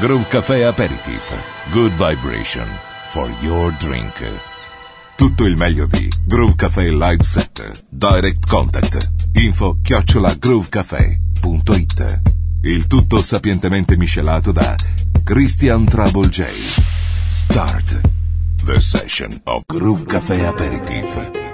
Groove Café Aperitif. Good vibration for your drink. Tutto il meglio di Groove Café Live Set. Direct Contact. Info chiocciola groovecafé.it. Il tutto sapientemente miscelato da Christian Trouble J. Start the session of Groove Café Aperitif.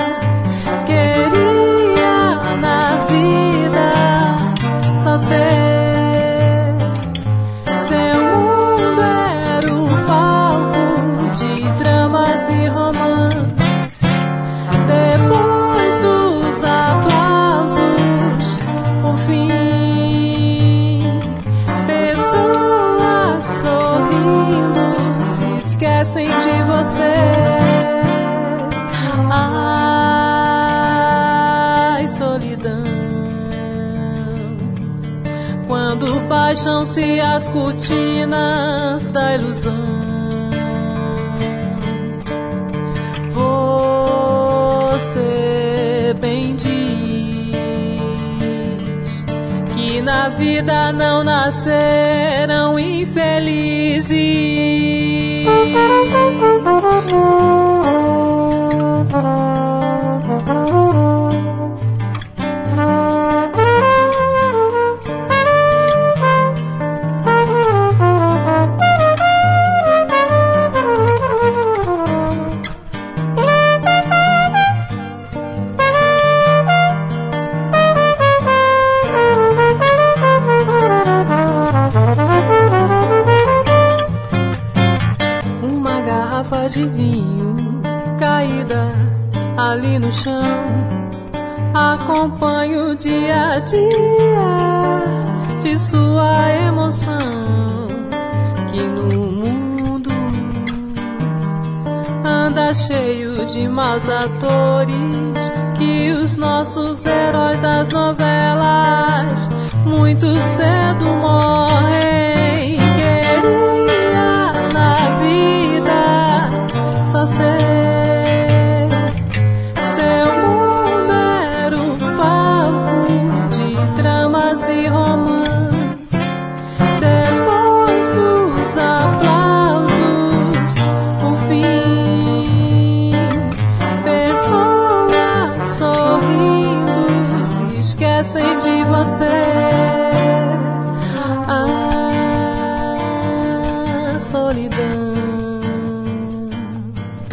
fecham-se as cortinas da ilusão. Você bem diz que na vida não nasceram infelizes. muitos anos.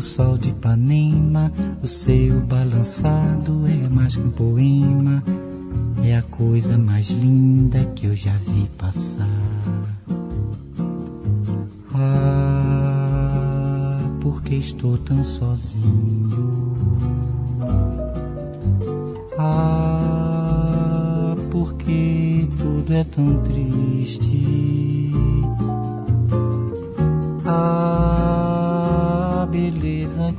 Do sol de Ipanema, o seu balançado é mais que um poema, é a coisa mais linda que eu já vi passar. Ah, porque estou tão sozinho? Ah, porque tudo é tão triste? A beleza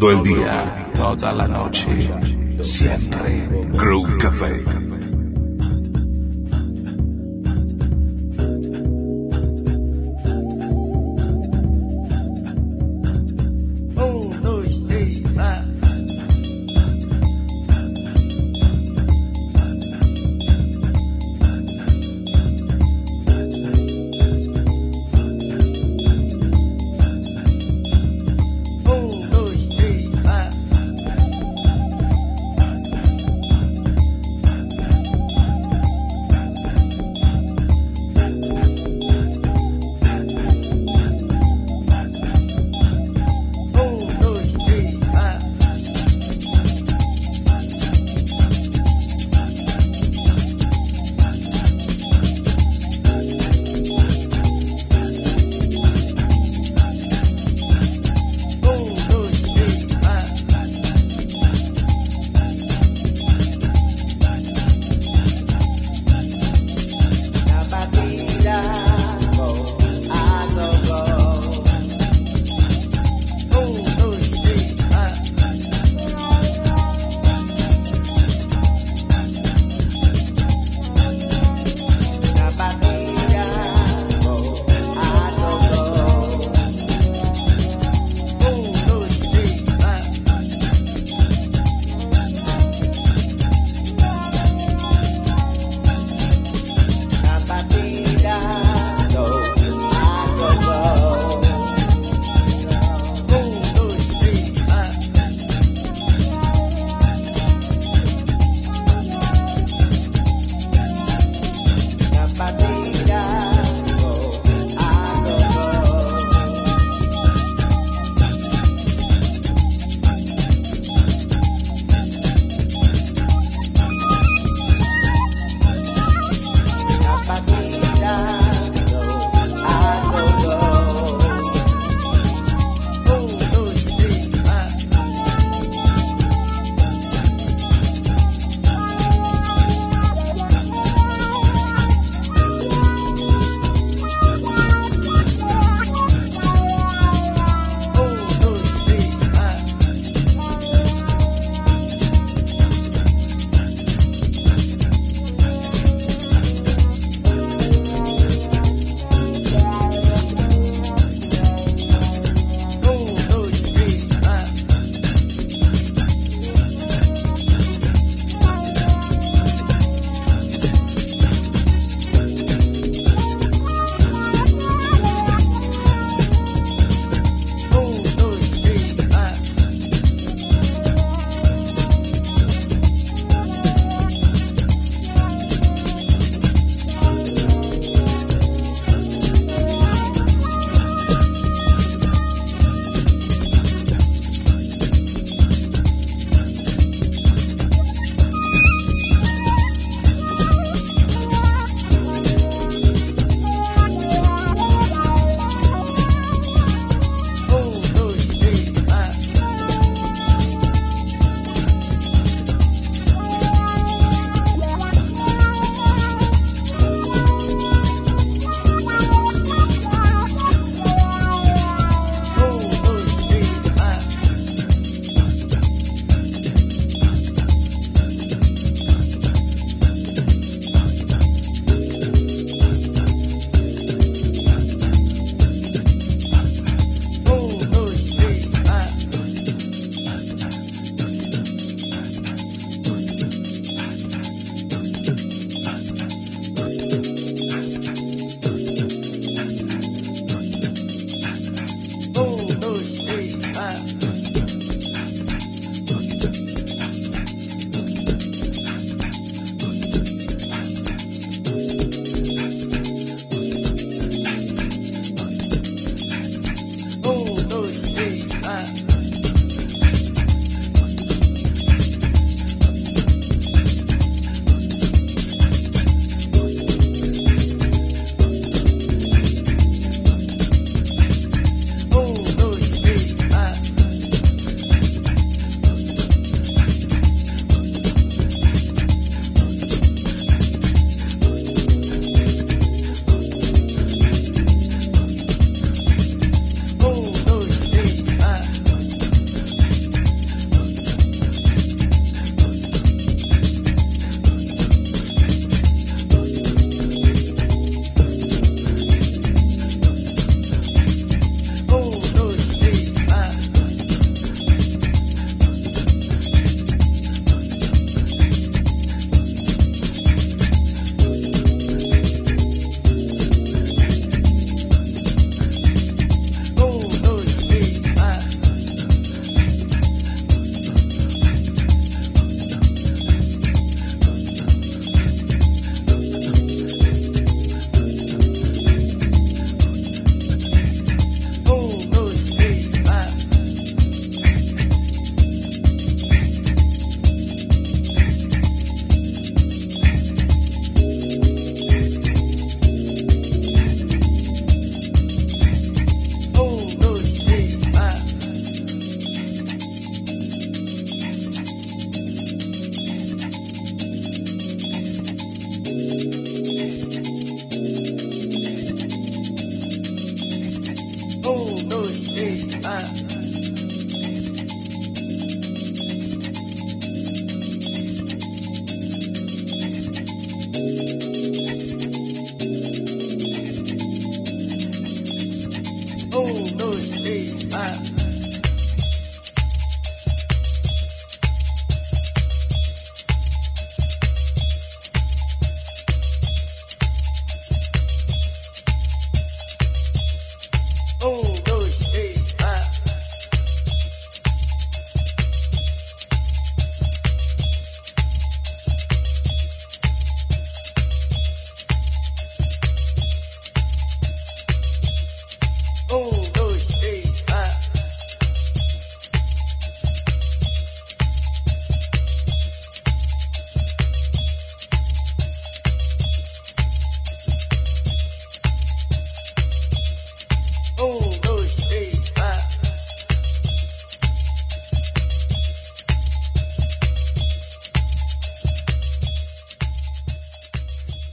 Todo el día, toda la noche,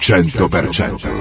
100%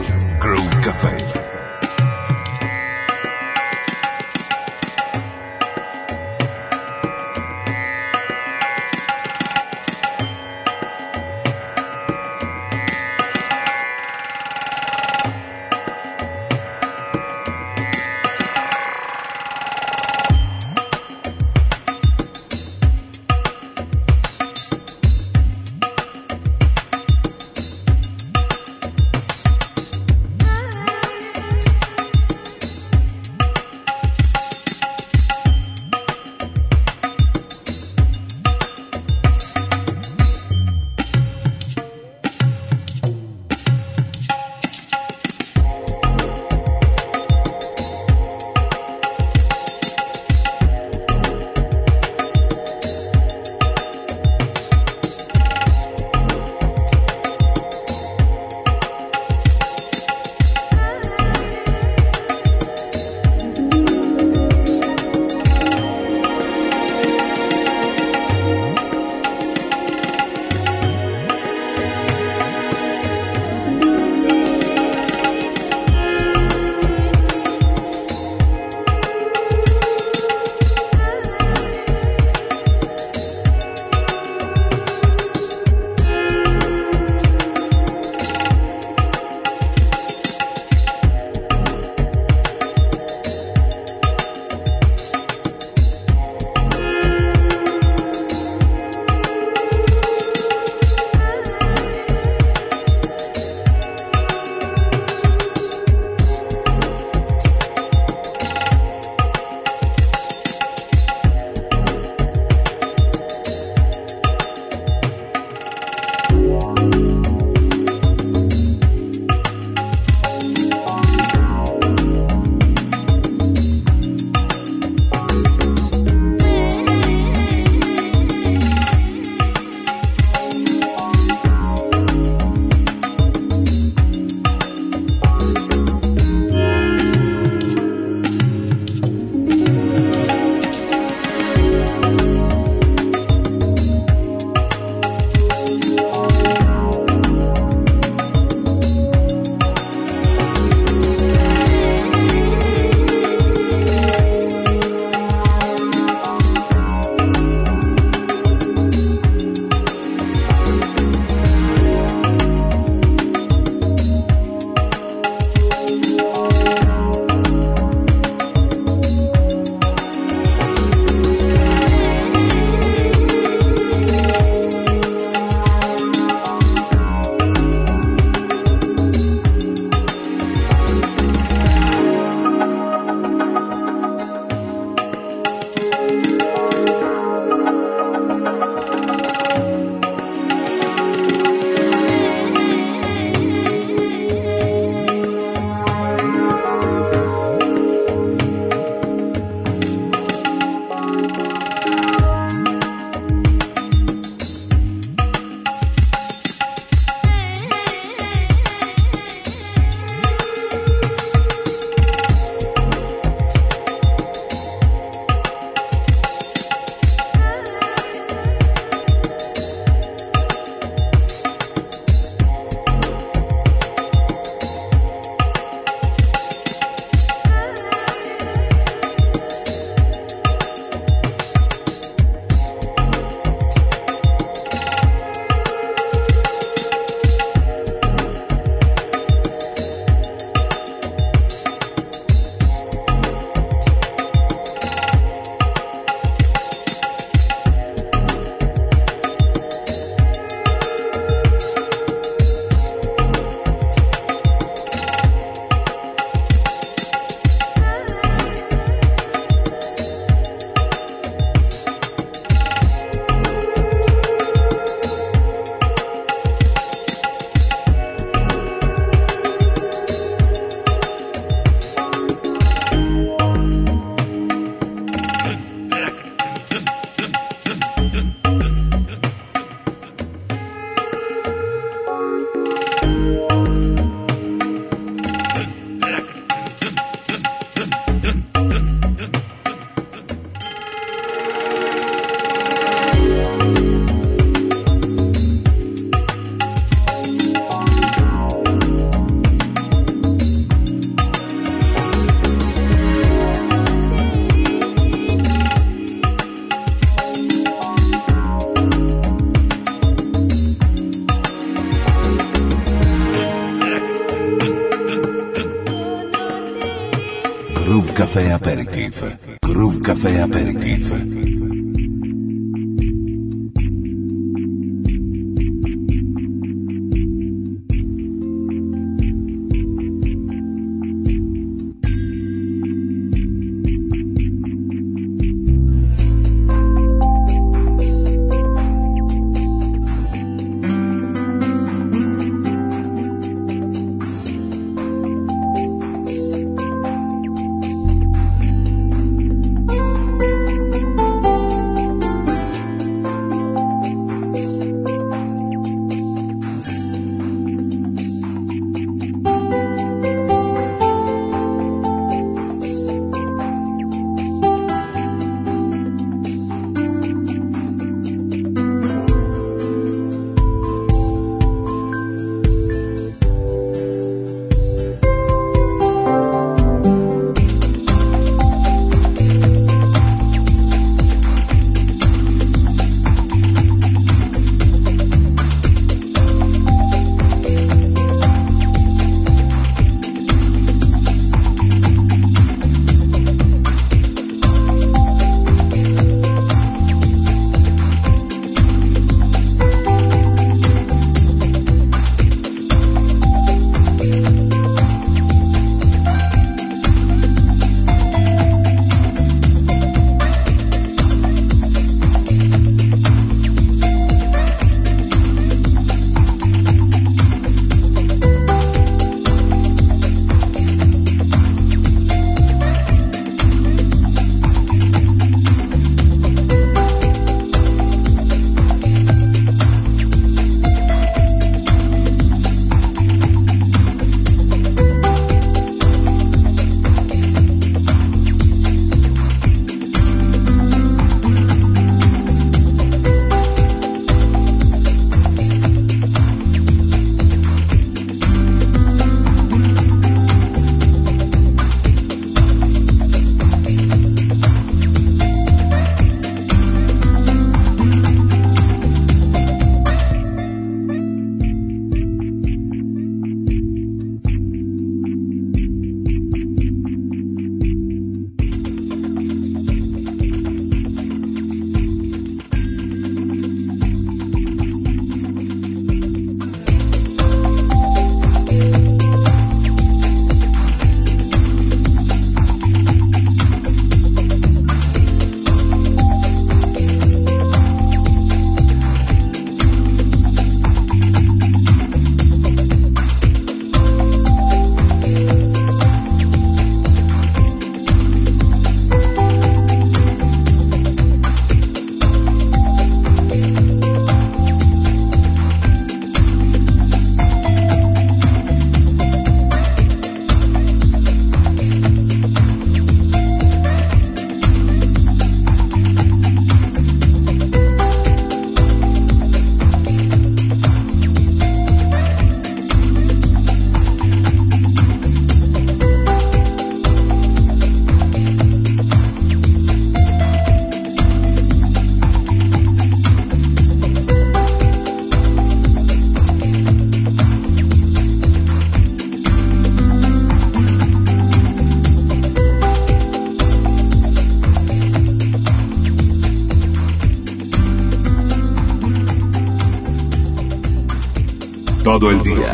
el día,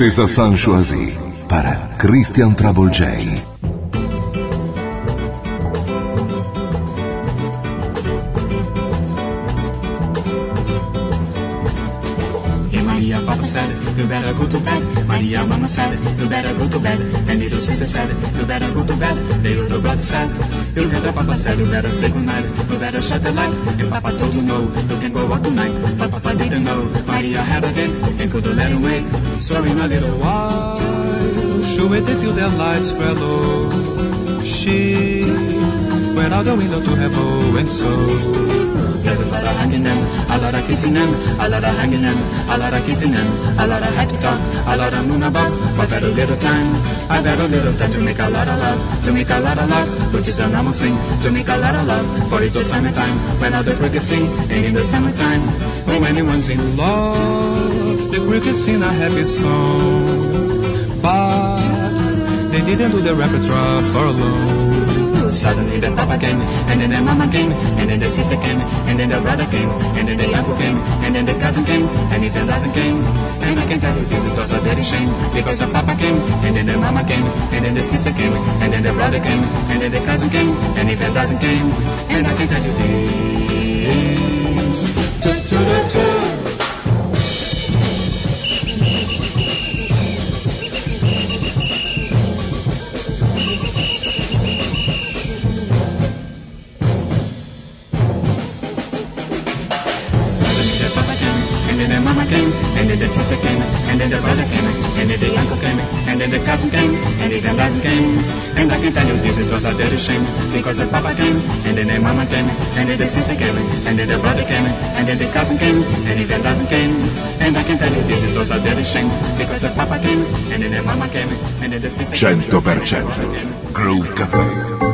Les César Choisi para Christian said, you better go to bed. Maria Mama said, you better go to bed. And little sister said, you better go to bed. The older brother said, you better Papa said, you better say goodnight. You better shut the light. And Papa the lights were low. She went out the window to have a and so. There's a lot of hanging them, a lot of kissing them, a lot of hanging them, a lot of kissing them, a lot of head to talk, a lot of moon above, but a little time. I got a little time to make a lot of love, to make a lot of love, which is a normal thing, to make a lot of love, for it was summertime, when all the crickets sing, and in the summertime, when anyone's in love, the crickets sing a happy song, they didn't do the repertoire for a long. Suddenly the papa came, and then the mama came, and then the sister came, and then the brother came, and then the uncle came, and then the cousin came, and even doesn't came. And I can tell you this, it was a very shame, because the papa came, and then the mama came, and then the sister came, and then the brother came, and then the cousin came, and even doesn't came. And I can tell you this. This, it was a dirty shame, because the papa came, and then the mama came, and then the sister came, and then the brother came, and then the cousin came, and even cousin came. And I can tell you this, it was a dirty shame, because the papa came, and then the mama came, and then the sister came, and then the brother 100% Groove Café.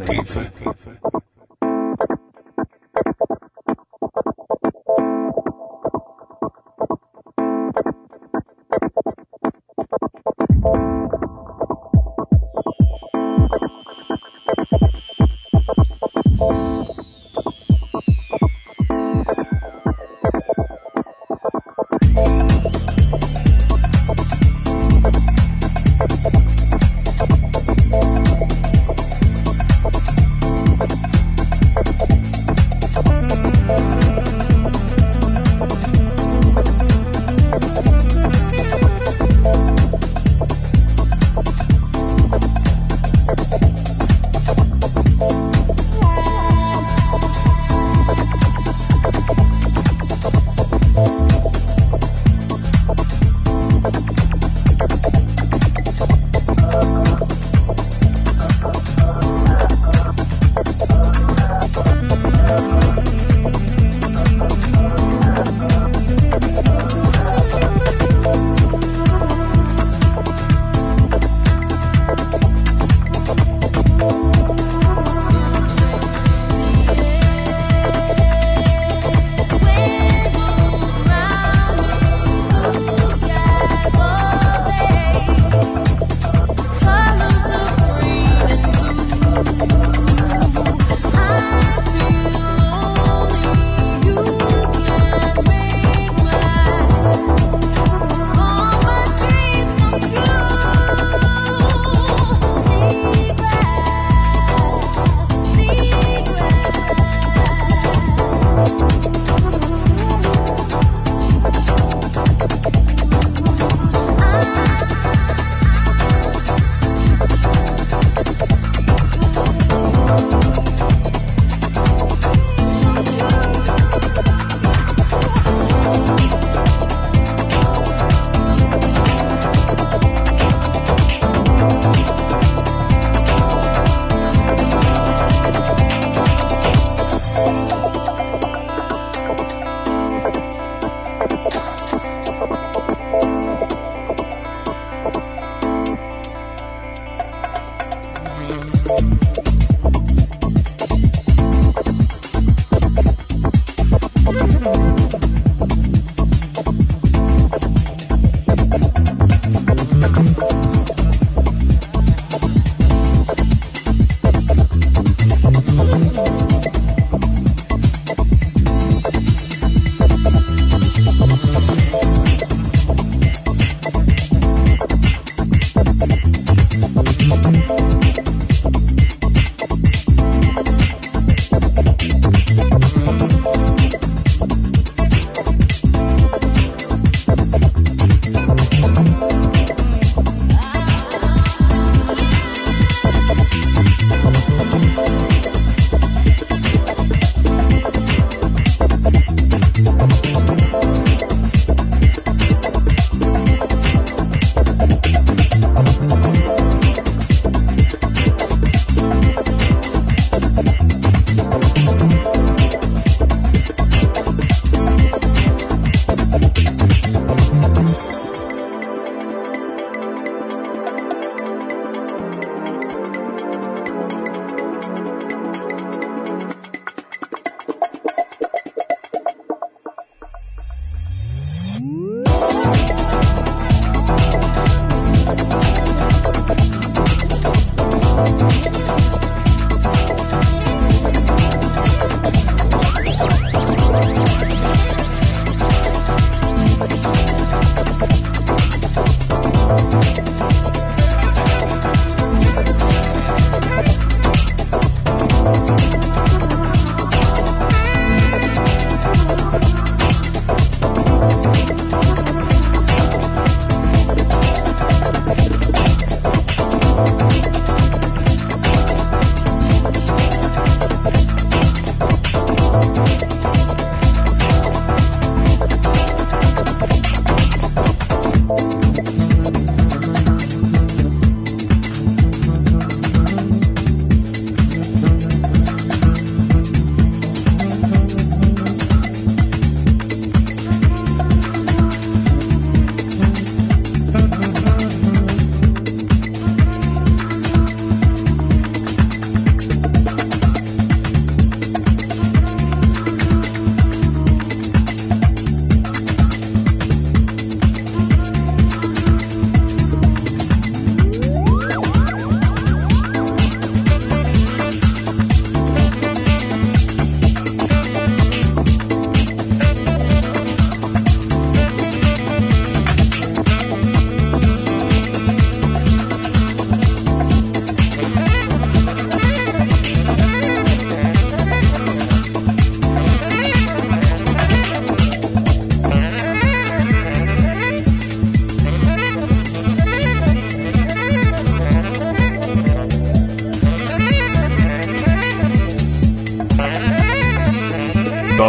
Americafer.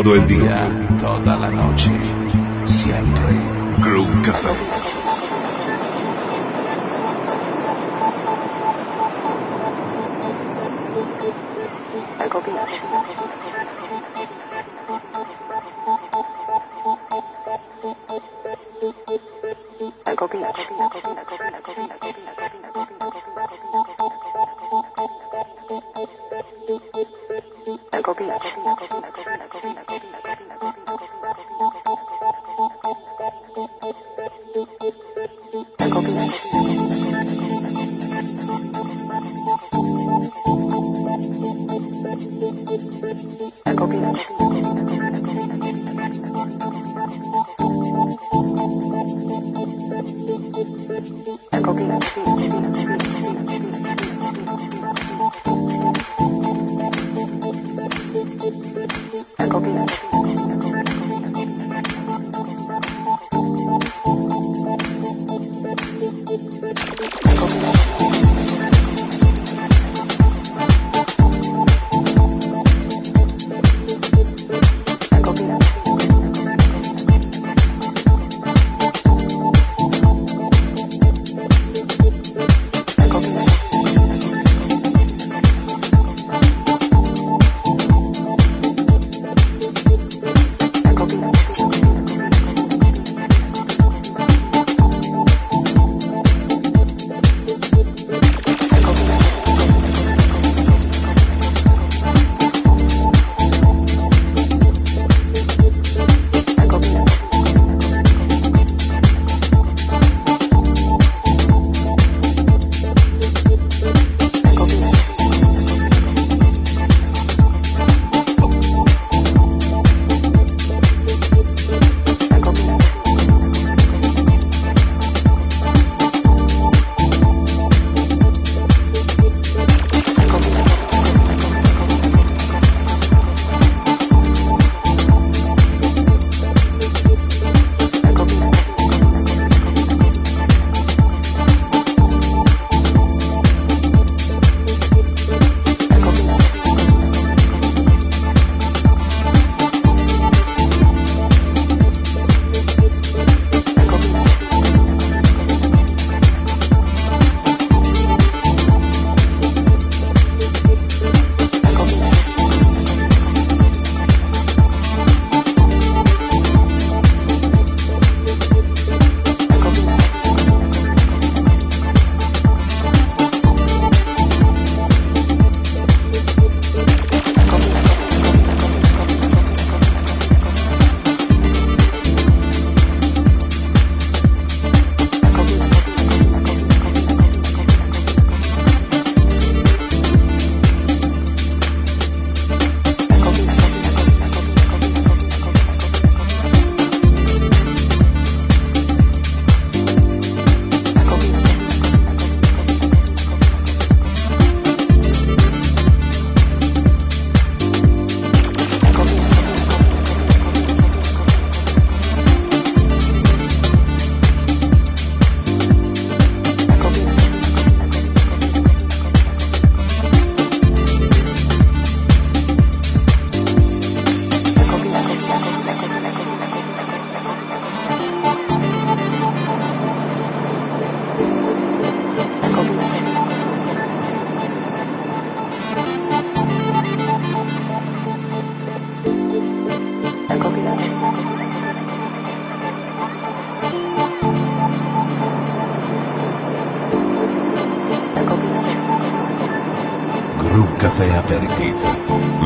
Todo el día, toda la noche, I go Beach. Echo Beach. Groove Café Aperitif.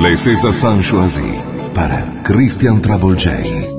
Les Saint choisis para Christian Travolgei.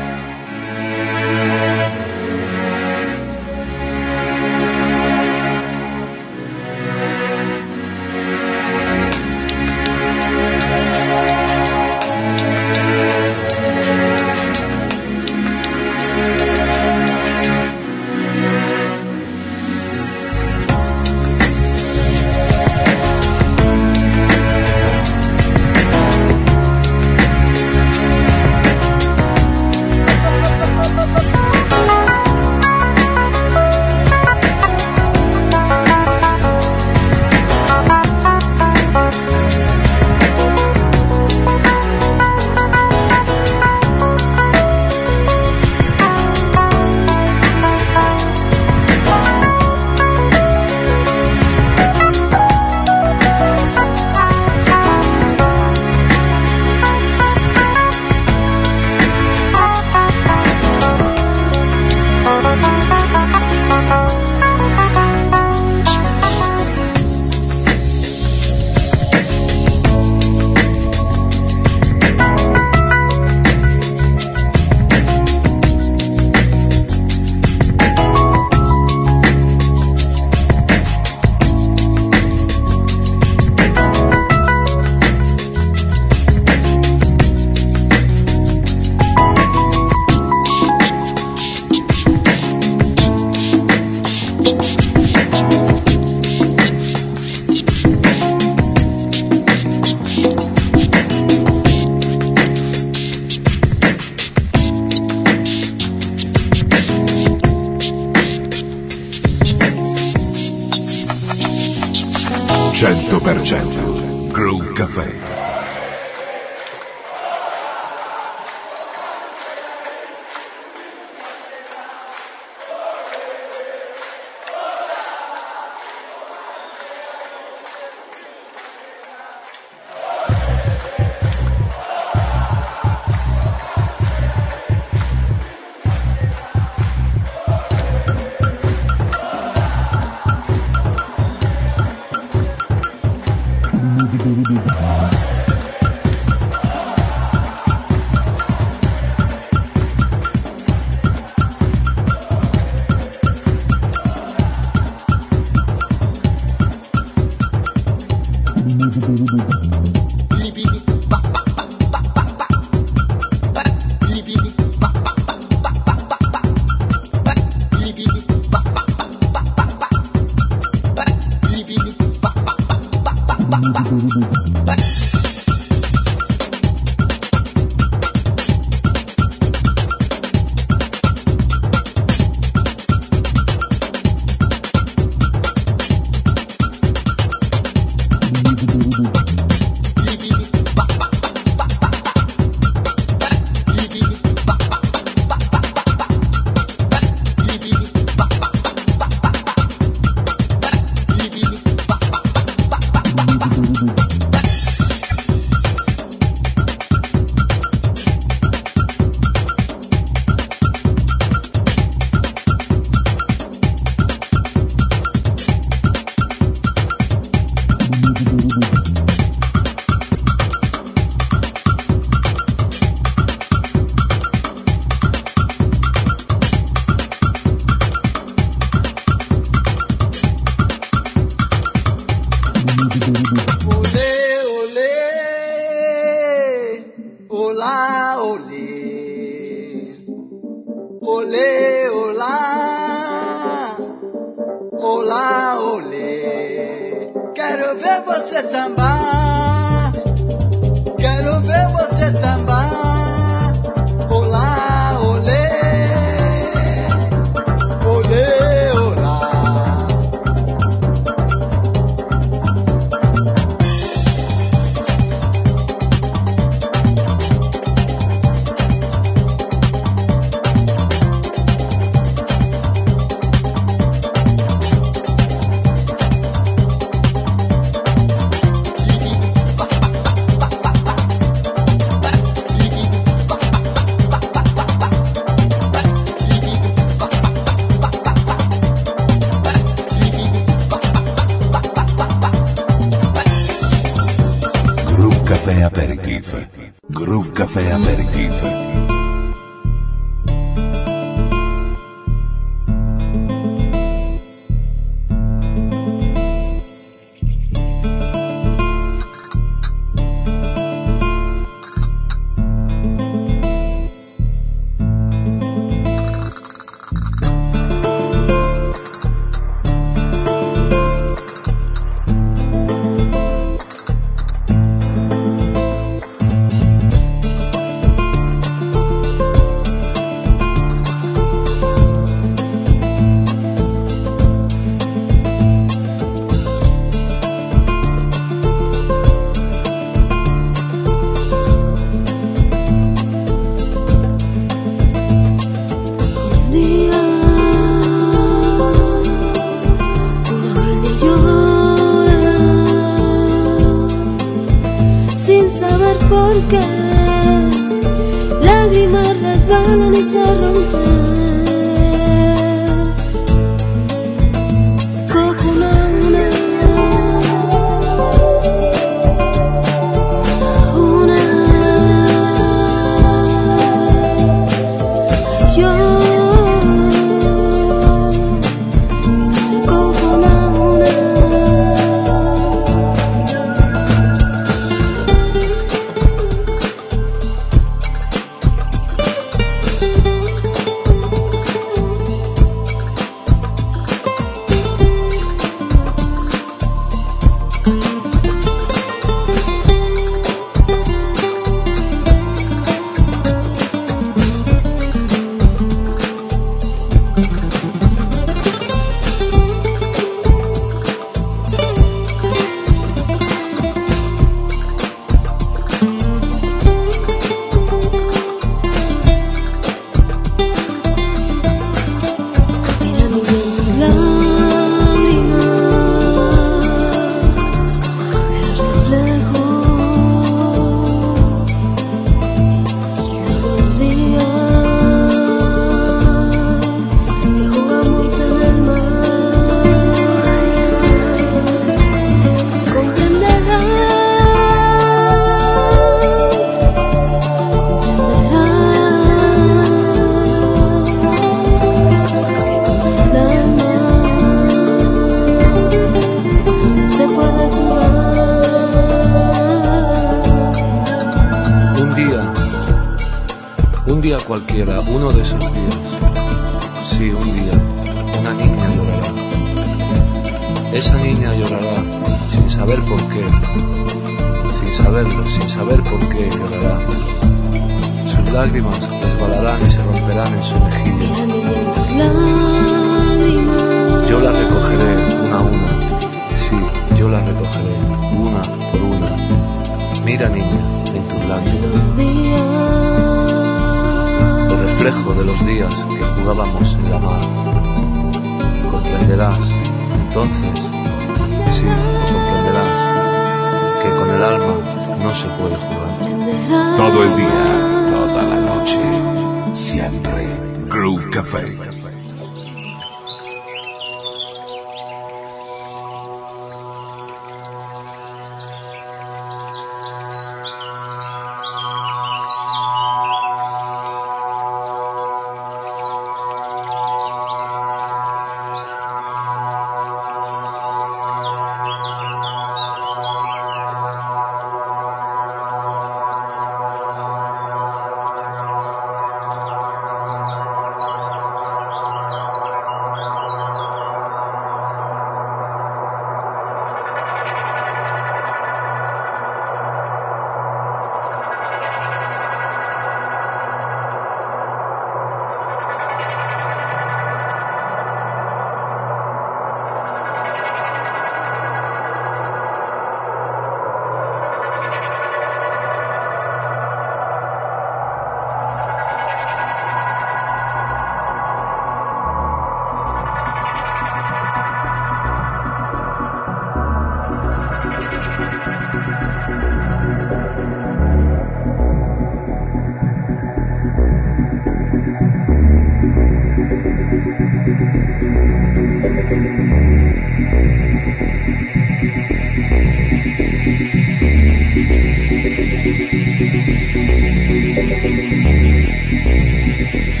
Thank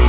you.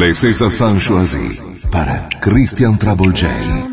Le César Sanchoisi para Christian Travolgeri.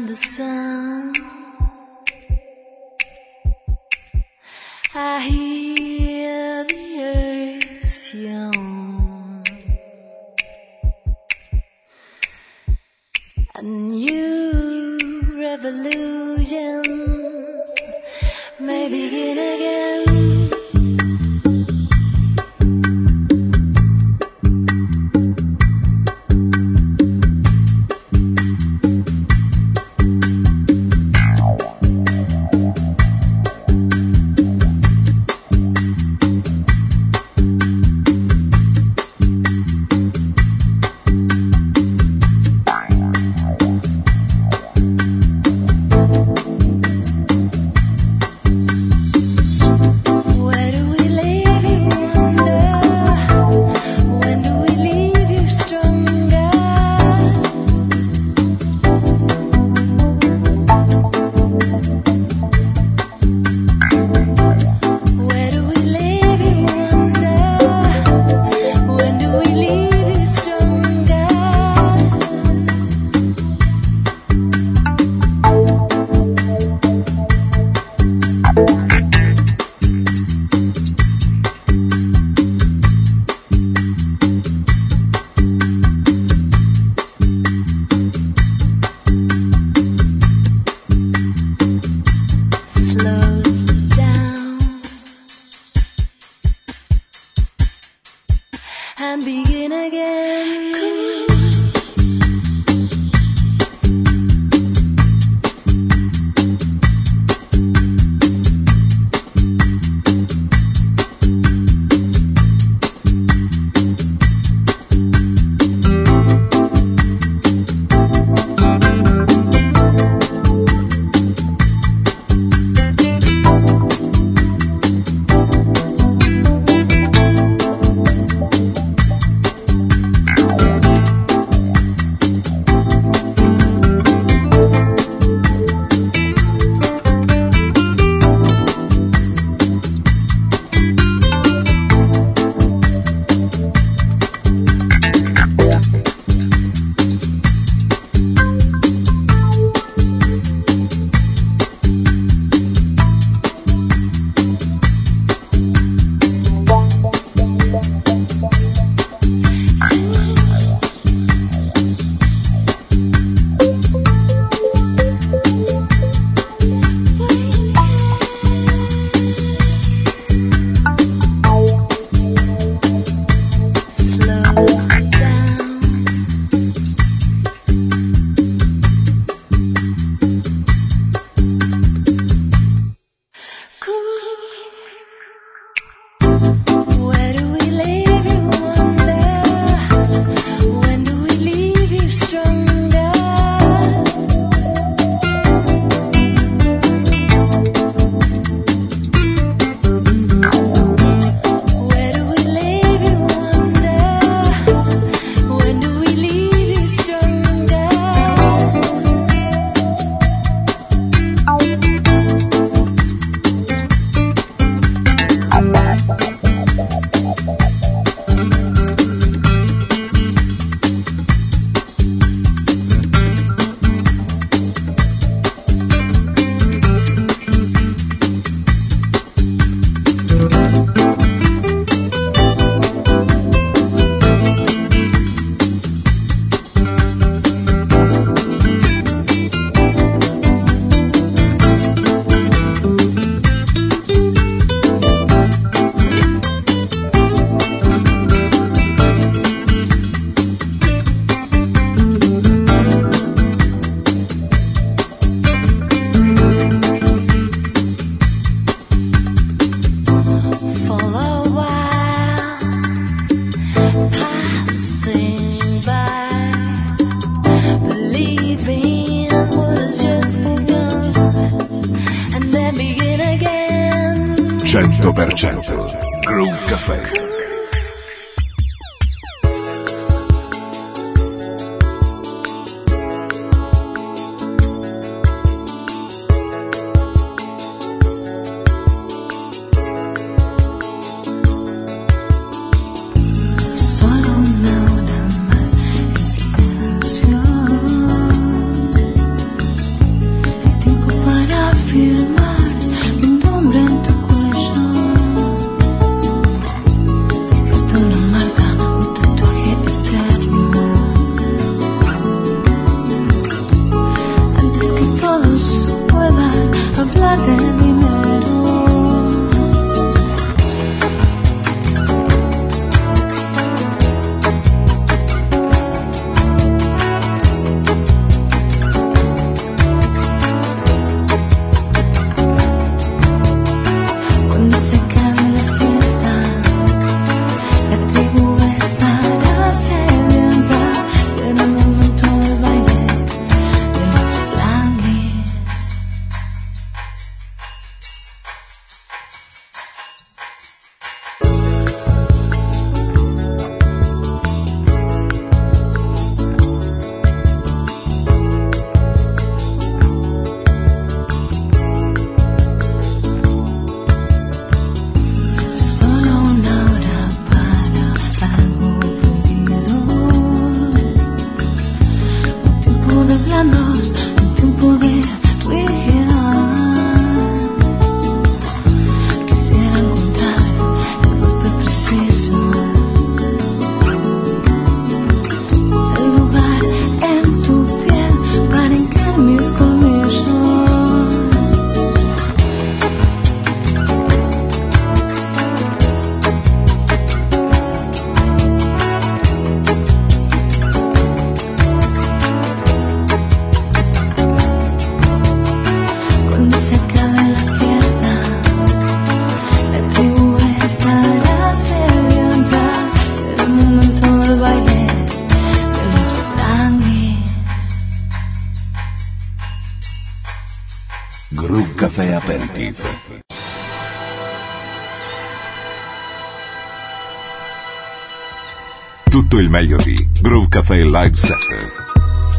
Tutto il meglio di Groove Café Live Set.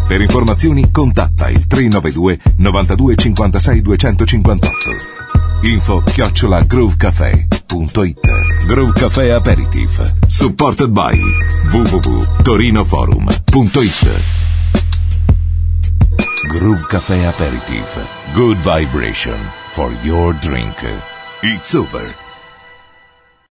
Per informazioni contatta il 392 92 56 258. Info chiocciola groovecafé.it Groove Café Aperitif. Supported by www.torinoforum.it Groove Café Aperitif. Good vibration for your drink. It's over.